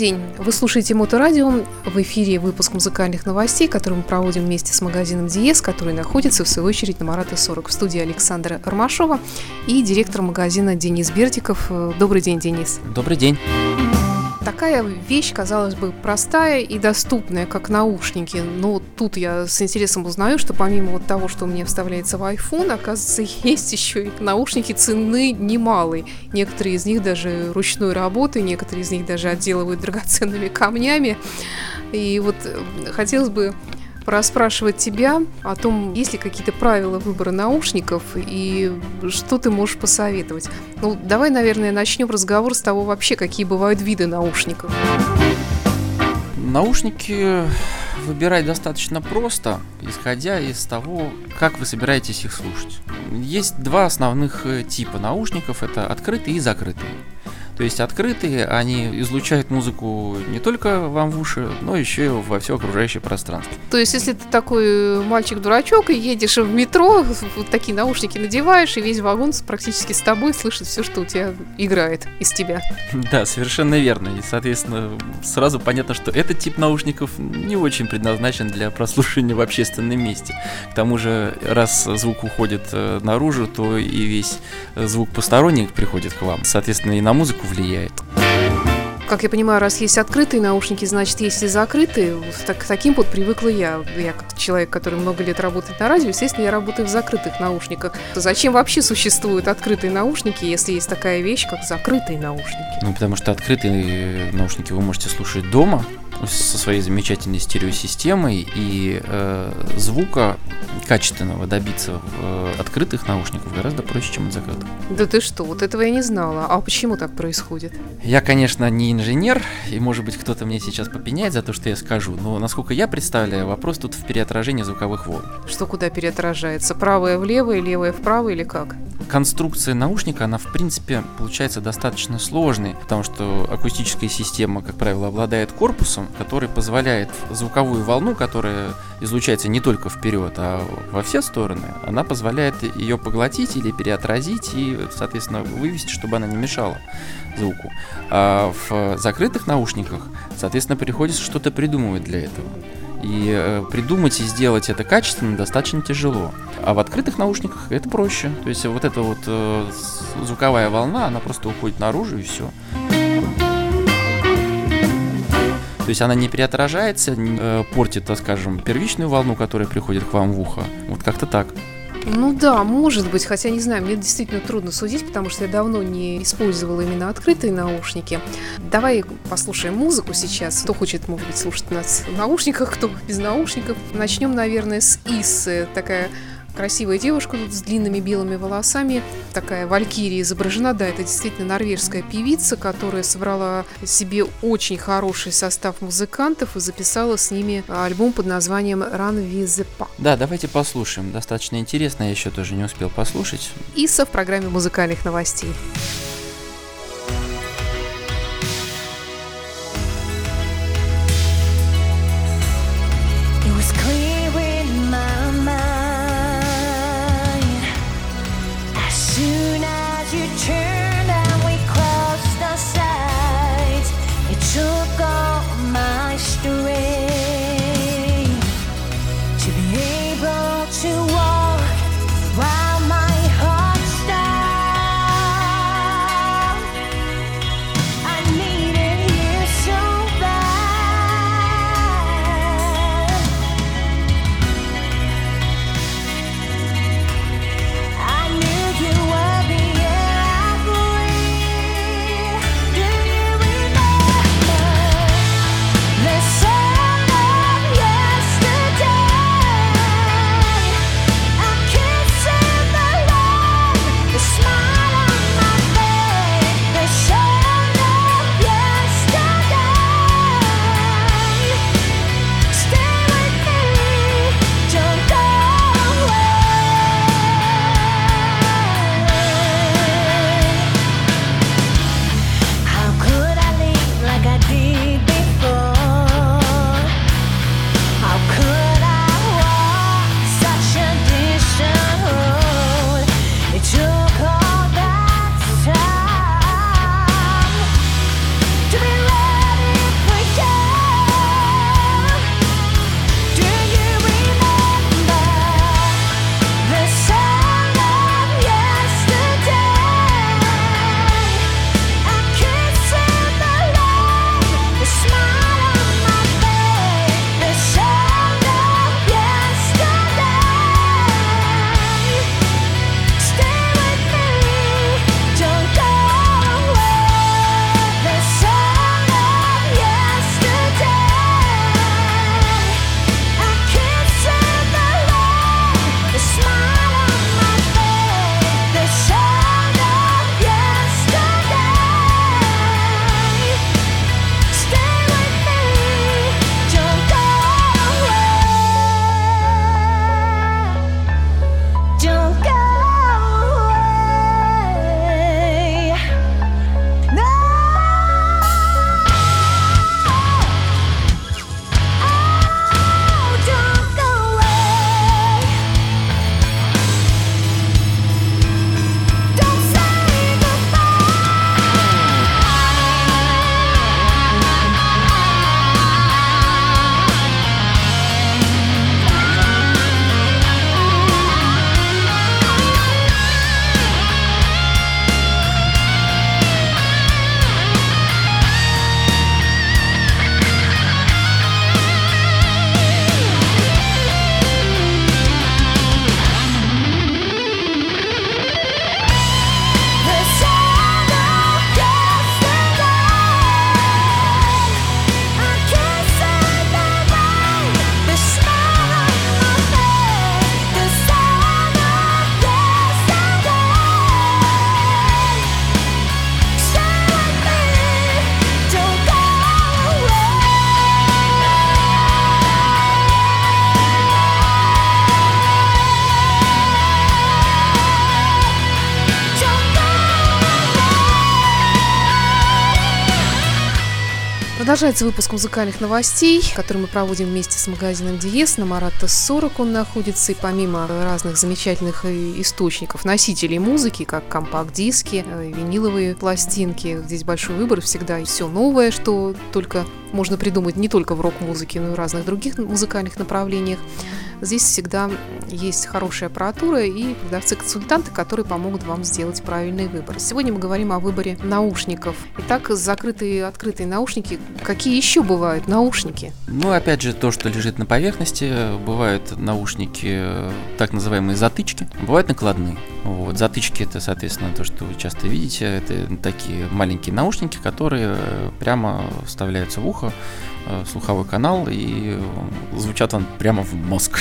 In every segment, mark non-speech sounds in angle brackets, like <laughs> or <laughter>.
день. Вы слушаете Моторадио. В эфире выпуск музыкальных новостей, который мы проводим вместе с магазином Диес, который находится, в свою очередь, на Марата 40 в студии Александра Ромашова и директор магазина Денис Бердиков. Добрый день, Денис. Добрый день. Такая вещь, казалось бы, простая и доступная, как наушники. Но тут я с интересом узнаю, что помимо вот того, что мне вставляется в iPhone, оказывается, <laughs> есть еще и наушники цены немалые. Некоторые из них даже ручной работы, некоторые из них даже отделывают драгоценными камнями. И вот э, хотелось бы расспрашивать тебя о том, есть ли какие-то правила выбора наушников и что ты можешь посоветовать. Ну, давай, наверное, начнем разговор с того вообще, какие бывают виды наушников. Наушники выбирать достаточно просто, исходя из того, как вы собираетесь их слушать. Есть два основных э, типа наушников, это открытые и закрытые. То есть открытые, они излучают музыку не только вам в уши, но еще и во все окружающее пространство. То есть, если ты такой мальчик-дурачок и едешь в метро, вот такие наушники надеваешь, и весь вагон практически с тобой слышит все, что у тебя играет из тебя. <laughs> Да, совершенно верно. И, соответственно, сразу понятно, что этот тип наушников не очень предназначен для прослушивания в общественном месте. К тому же, раз звук уходит э, наружу, то и весь звук посторонний приходит к вам. Соответственно, и на музыку влияет. Как я понимаю, раз есть открытые наушники, значит, есть и закрытые. Так, таким вот привыкла я. Я как человек, который много лет работает на радио, естественно, я работаю в закрытых наушниках. Зачем вообще существуют открытые наушники, если есть такая вещь, как закрытые наушники? Ну, потому что открытые наушники вы можете слушать дома, со своей замечательной стереосистемой и э, звука качественного добиться в э, открытых наушниках гораздо проще, чем от закрытых. Да ты что, вот этого я не знала. А почему так происходит? Я, конечно, не инженер, и, может быть, кто-то мне сейчас попеняет за то, что я скажу, но, насколько я представляю, вопрос тут в переотражении звуковых волн. Что куда переотражается? Правое влево и левое вправо или как? Конструкция наушника, она, в принципе, получается достаточно сложной, потому что акустическая система, как правило, обладает корпусом, который позволяет звуковую волну, которая излучается не только вперед, а во все стороны, она позволяет ее поглотить или переотразить и, соответственно, вывести, чтобы она не мешала звуку. А в закрытых наушниках, соответственно, приходится что-то придумывать для этого. И э, придумать и сделать это качественно достаточно тяжело. А в открытых наушниках это проще. То есть вот эта вот э, звуковая волна, она просто уходит наружу и все. То есть она не переотражается, не э, портит, так скажем, первичную волну, которая приходит к вам в ухо. Вот как-то так. Ну да, может быть, хотя не знаю, мне действительно трудно судить, потому что я давно не использовала именно открытые наушники. Давай послушаем музыку сейчас. Кто хочет, может быть, слушать нас в наушниках, кто без наушников. Начнем, наверное, с Исы. Такая красивая девушка тут с длинными белыми волосами, такая валькирия изображена, да, это действительно норвежская певица, которая собрала себе очень хороший состав музыкантов и записала с ними альбом под названием Run with the Pack. Да, давайте послушаем, достаточно интересно, я еще тоже не успел послушать. Иса в программе музыкальных новостей. washed away. Продолжается выпуск музыкальных новостей, который мы проводим вместе с магазином Диес. На Марата 40 он находится, и помимо разных замечательных источников, носителей музыки, как компакт-диски, э, виниловые пластинки, здесь большой выбор, всегда все новое, что только можно придумать не только в рок-музыке, но и в разных других музыкальных направлениях. Здесь всегда есть хорошая аппаратура и продавцы-консультанты, которые помогут вам сделать правильный выбор. Сегодня мы говорим о выборе наушников. Итак, закрытые и открытые наушники. Какие еще бывают наушники? Ну, опять же, то, что лежит на поверхности. Бывают наушники, так называемые затычки. Бывают накладные. Вот. Затычки это, соответственно, то, что вы часто видите. Это такие маленькие наушники, которые прямо вставляются в ухо Э, слуховой канал и звучат он прямо в мозг.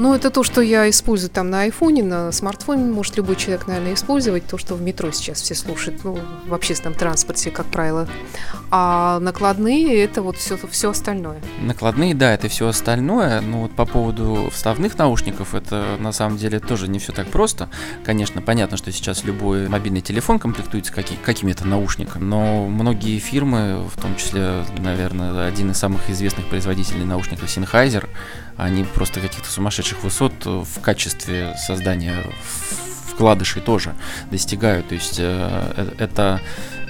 Ну, это то, что я использую там на айфоне, на смартфоне может любой человек, наверное, использовать. То, что в метро сейчас все слушают, ну, в общественном транспорте, как правило. А накладные – это вот все, все остальное. Накладные, да, это все остальное. Но вот по поводу вставных наушников, это на самом деле тоже не все так просто. Конечно, понятно, что сейчас любой мобильный телефон комплектуется каким- какими-то наушниками, но многие фирмы, в том числе, наверное, один из самых известных производителей наушников Sennheiser, они просто каких-то сумасшедших высот в качестве создания вкладышей тоже достигают. То есть э, э это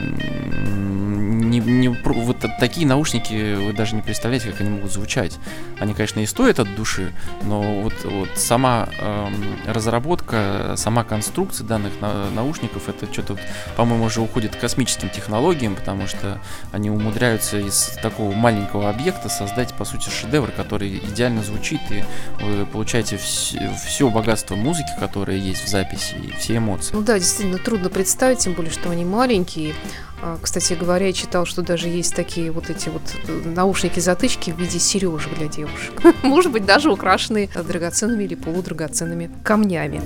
не, не, вот такие наушники вы даже не представляете, как они могут звучать. Они, конечно, и стоят от души, но вот, вот сама э, разработка, сама конструкция данных на, наушников, это что-то, по-моему, уже уходит к космическим технологиям, потому что они умудряются из такого маленького объекта создать, по сути, шедевр, который идеально звучит, и вы получаете все, все богатство музыки, которое есть в записи, и все эмоции. Ну да, действительно, трудно представить, тем более, что они маленькие. А, кстати говоря, я читал, что даже есть такие вот эти вот э, наушники-затычки в виде сережек для девушек. <laughs> Может быть, даже украшенные драгоценными или полудрагоценными камнями.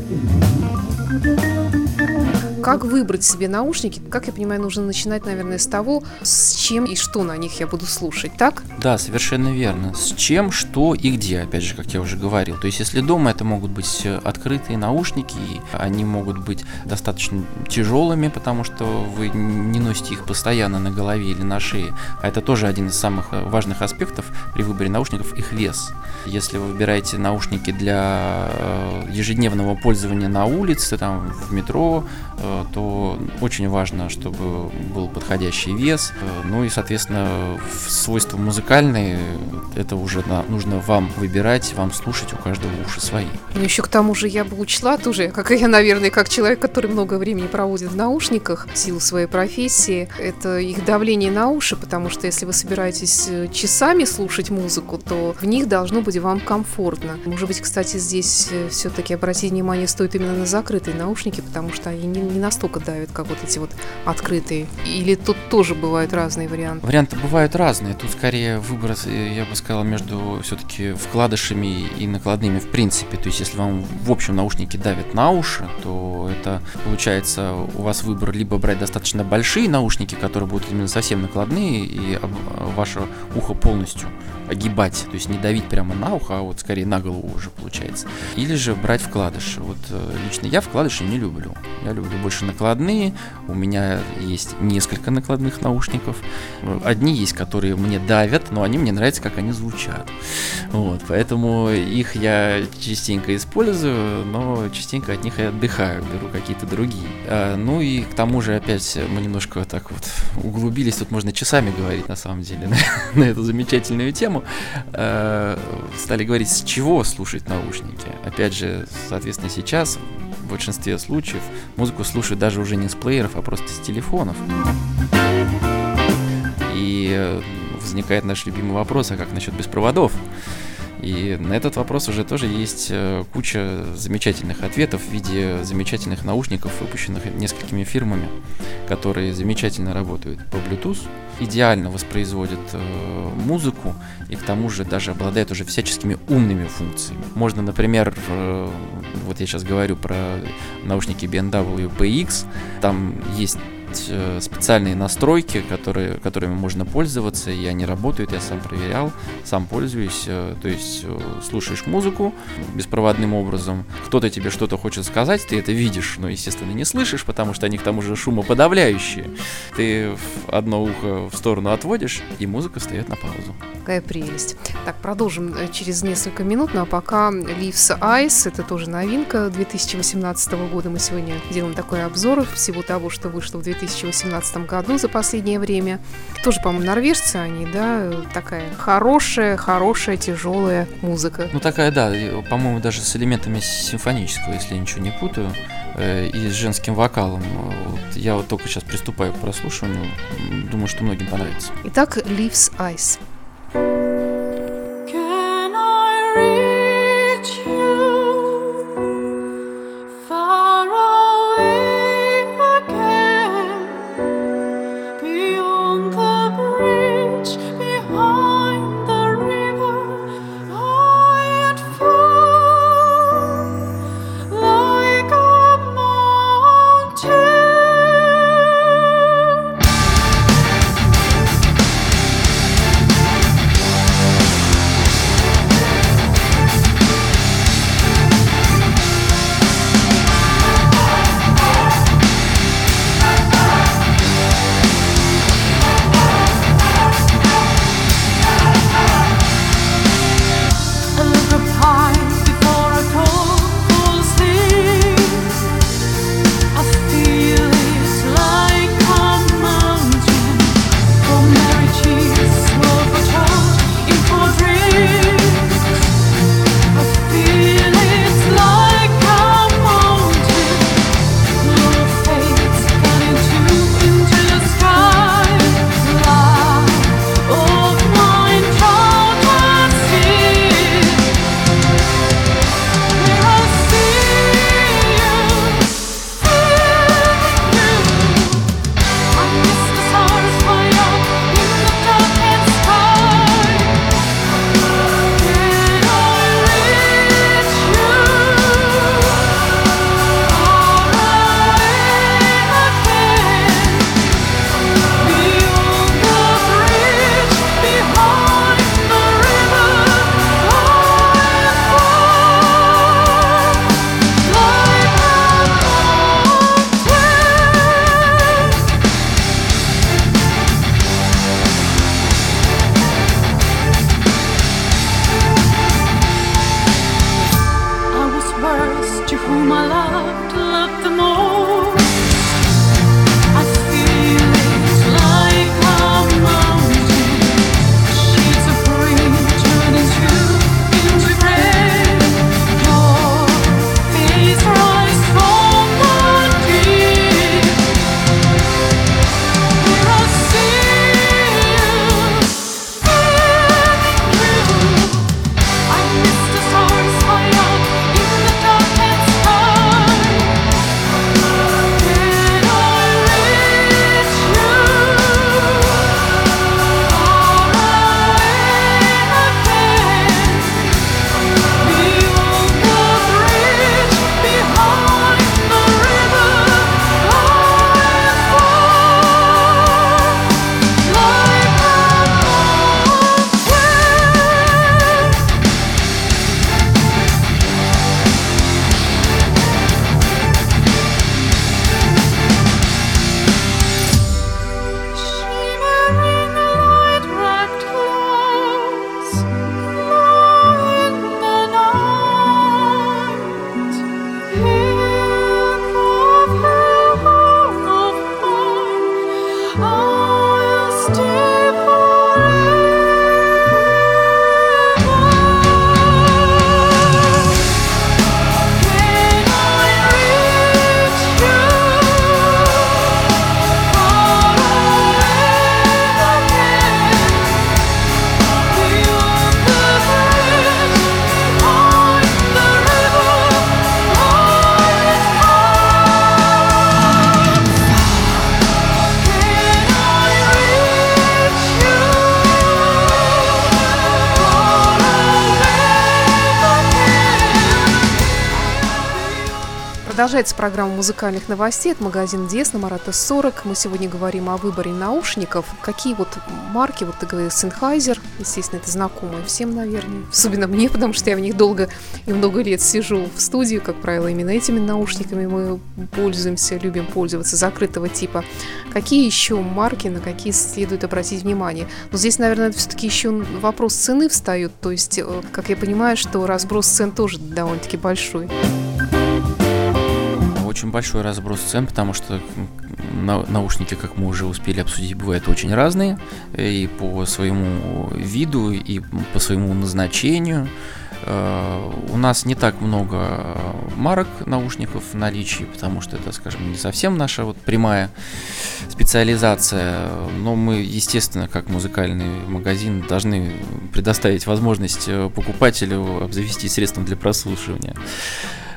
Как выбрать себе наушники? Как я понимаю, нужно начинать, наверное, с того, с чем и что на них я буду слушать, так? Да, совершенно верно. С чем, что и где, опять же, как я уже говорил. То есть, если дома это могут быть э, открытые наушники, и они могут быть достаточно тяжелыми, потому что вы не носите их постоянно на голове или на шее. А это тоже один из самых э, важных аспектов при выборе наушников, их вес. Если вы выбираете наушники для э, ежедневного пользования на улице, там, в метро, то очень важно, чтобы был подходящий вес. Ну и, соответственно, свойства музыкальные, это уже нужно вам выбирать, вам слушать, у каждого уши свои. Ну еще к тому же я бы учла тоже, как я, наверное, как человек, который много времени проводит в наушниках в силу своей профессии, это их давление на уши, потому что если вы собираетесь э, часами слушать музыку, то в них должно быть вам комфортно. Может быть, кстати, здесь э, все-таки обратить внимание стоит именно на закрытые наушники, потому что они не, не настолько давят, как вот эти вот открытые? Или тут тоже бывают разные варианты? Варианты бывают разные. Тут скорее выбор, э, я бы сказал, между все-таки вкладышами и накладными в принципе. То есть, если вам в общем наушники давят на уши, то это получается у вас выбор либо брать достаточно большие наушники, которые будут именно совсем накладные, и ваше ухо полностью огибать, то есть не давить прямо на ухо, а вот скорее на голову уже получается. Или же брать вкладыши. Вот э, лично я вкладыши не люблю. Я люблю больше накладные. У меня есть несколько накладных наушников. Одни есть, которые мне давят, но они мне нравятся, как они звучат. Вот, поэтому их я частенько использую, но частенько от них я отдыхаю, беру какие-то другие. А, ну и к тому же опять мы немножко так вот углубились, тут можно часами говорить на самом деле <laughs> на, на эту замечательную тему э, стали говорить, с чего слушать наушники. Опять же, соответственно, сейчас в большинстве случаев музыку слушают даже уже не с плееров, а просто с телефонов. И э, возникает наш любимый вопрос, а как насчет беспроводов? И на этот вопрос уже тоже есть э, куча замечательных ответов в виде замечательных наушников, выпущенных несколькими фирмами, которые замечательно работают по Bluetooth, идеально воспроизводят э, музыку и к тому же даже обладают уже всяческими умными функциями. Можно, например, э, вот я сейчас говорю про наушники BMW PX, там есть есть э, специальные настройки, которые, которыми можно пользоваться, и они работают, я сам проверял, сам пользуюсь. Э, то есть э, слушаешь музыку беспроводным образом, кто-то тебе что-то хочет сказать, ты это видишь, но, естественно, не слышишь, потому что они к тому же шумоподавляющие. Ты одно ухо в сторону отводишь, и музыка встает на паузу. Какая прелесть. Так, продолжим через несколько минут, ну а пока Leaves Ice, это тоже новинка 2018 года. Мы сегодня делаем такой обзор всего того, что вышло в 2018 году за последнее время. Тоже, по-моему, норвежцы они, да, такая хорошая, хорошая, тяжелая музыка. Ну такая, да, по-моему, даже с элементами симфонического, если я ничего не путаю, э, и с женским вокалом. Вот я вот только сейчас приступаю к прослушиванию, думаю, что многим понравится. Итак, Leaves Ice. Продолжается программа музыкальных новостей от магазина Диес на Марата 40. Мы сегодня говорим о выборе наушников. Какие вот марки, вот ты говорил, Sennheiser, естественно, это знакомые всем, наверное. Особенно мне, потому что я в них долго и много лет сижу в студии, как правило, именно этими наушниками мы пользуемся, любим пользоваться, закрытого типа. Какие еще марки, на какие следует обратить внимание? Но здесь, наверное, все-таки еще вопрос цены встает, то есть, э, как я понимаю, что разброс цен тоже довольно-таки большой очень большой разброс цен, потому что наушники, как мы уже успели обсудить, бывают очень разные и по своему виду, и по своему назначению. Э, у нас не так много марок наушников в наличии, потому что это, скажем, не совсем наша вот прямая специализация, но мы, естественно, как музыкальный магазин, должны предоставить возможность э, покупателю обзавестись средством для прослушивания.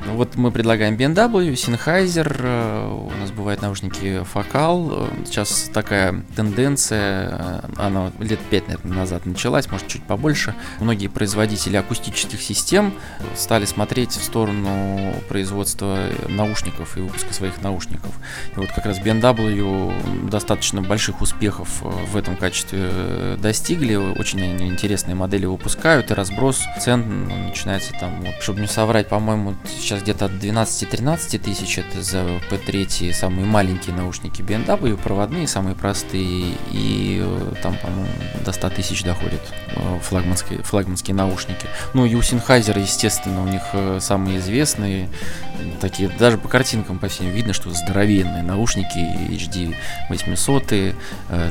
Ну вот мы предлагаем BMW, Sennheiser, э, у нас бывают наушники Focal. Сейчас такая тенденция, э, она лет 5, наверное, назад началась, может чуть побольше. Многие производители акустических систем стали смотреть в сторону производства наушников и выпуска своих наушников. И вот как раз BMW достаточно больших успехов э, в этом качестве достигли. Очень интересные модели выпускают, и разброс цен начинается там, чтобы не соврать, по-моему, сейчас где-то от 12-13 тысяч, это за P3 самые маленькие наушники BMW, проводные, самые простые, и э, там, по-моему, до 100 тысяч доходят э, флагманские, флагманские наушники. Ну и у Sennheiser, естественно, у них э, самые известные, такие, даже по картинкам по всем видно, что здоровенные наушники HD 800,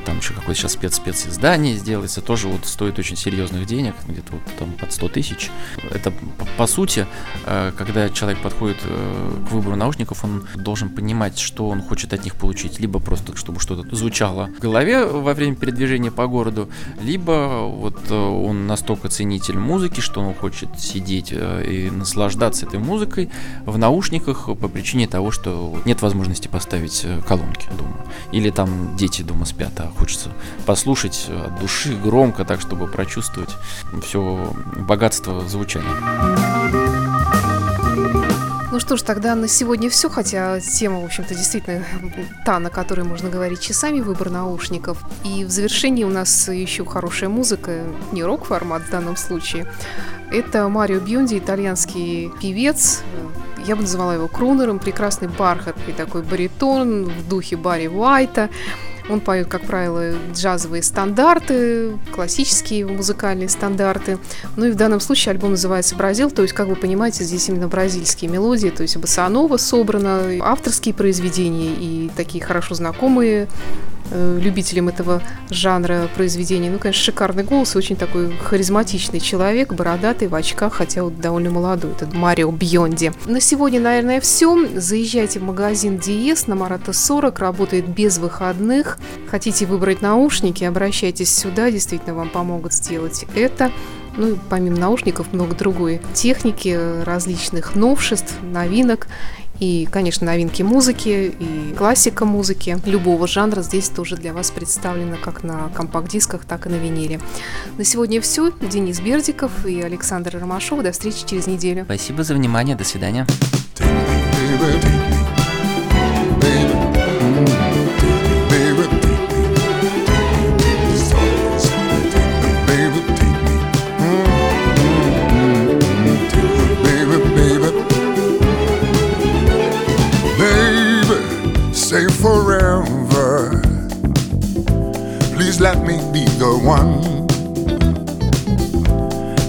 там еще какое-то сейчас спец-спец издание сделается, тоже вот стоит очень серьезных денег, где-то вот там под 100 тысяч. Это по сути, когда человек человек подходит э, к выбору наушников, он должен понимать, что он хочет от них получить. Либо просто, чтобы что-то звучало в голове во время передвижения по городу, либо вот э, он настолько ценитель музыки, что он хочет сидеть э, и наслаждаться этой музыкой в наушниках по причине того, что нет возможности поставить колонки дома. Или там дети дома спят, а хочется послушать от души громко, так чтобы прочувствовать все богатство звучания. Ну что ж, тогда на сегодня все, хотя тема, в общем-то, действительно та, на которой можно говорить часами, выбор наушников. И в завершении у нас еще хорошая музыка, не рок-формат в данном случае. Это Марио Бьонди, итальянский певец, я бы называла его крунером, прекрасный бархатный такой баритон в духе Барри Уайта. Он поет, как правило, джазовые стандарты, классические музыкальные стандарты. Ну и в данном случае альбом называется «Бразил», то есть, как вы понимаете, здесь именно бразильские мелодии, то есть басанова собрана, авторские произведения и такие хорошо знакомые любителям этого жанра произведений. Ну, конечно, шикарный голос, очень такой харизматичный человек, бородатый, в очках, хотя вот довольно молодой, это Марио Бьонди. На сегодня, наверное, все. Заезжайте в магазин Диес на Марата 40, работает без выходных. Хотите выбрать наушники, обращайтесь сюда, действительно вам помогут сделать это. Ну и помимо наушников много другой техники, различных новшеств, новинок. И, конечно, новинки музыки и классика музыки любого жанра здесь тоже для вас представлена как на компакт-дисках, так и на виниле. На сегодня все. Денис Бердиков и Александр Ромашов. До встречи через неделю. Спасибо за внимание. До свидания. One.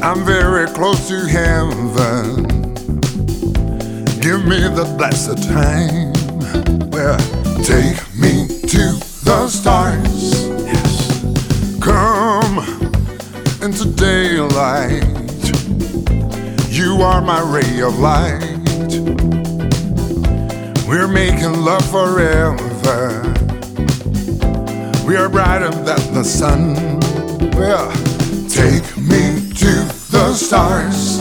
I'm very close to heaven. Give me the blessed time. Well, take me to the stars. Yes. Come into daylight. You are my ray of light. We're making love forever. We are brighter than the sun. Take me to the stars.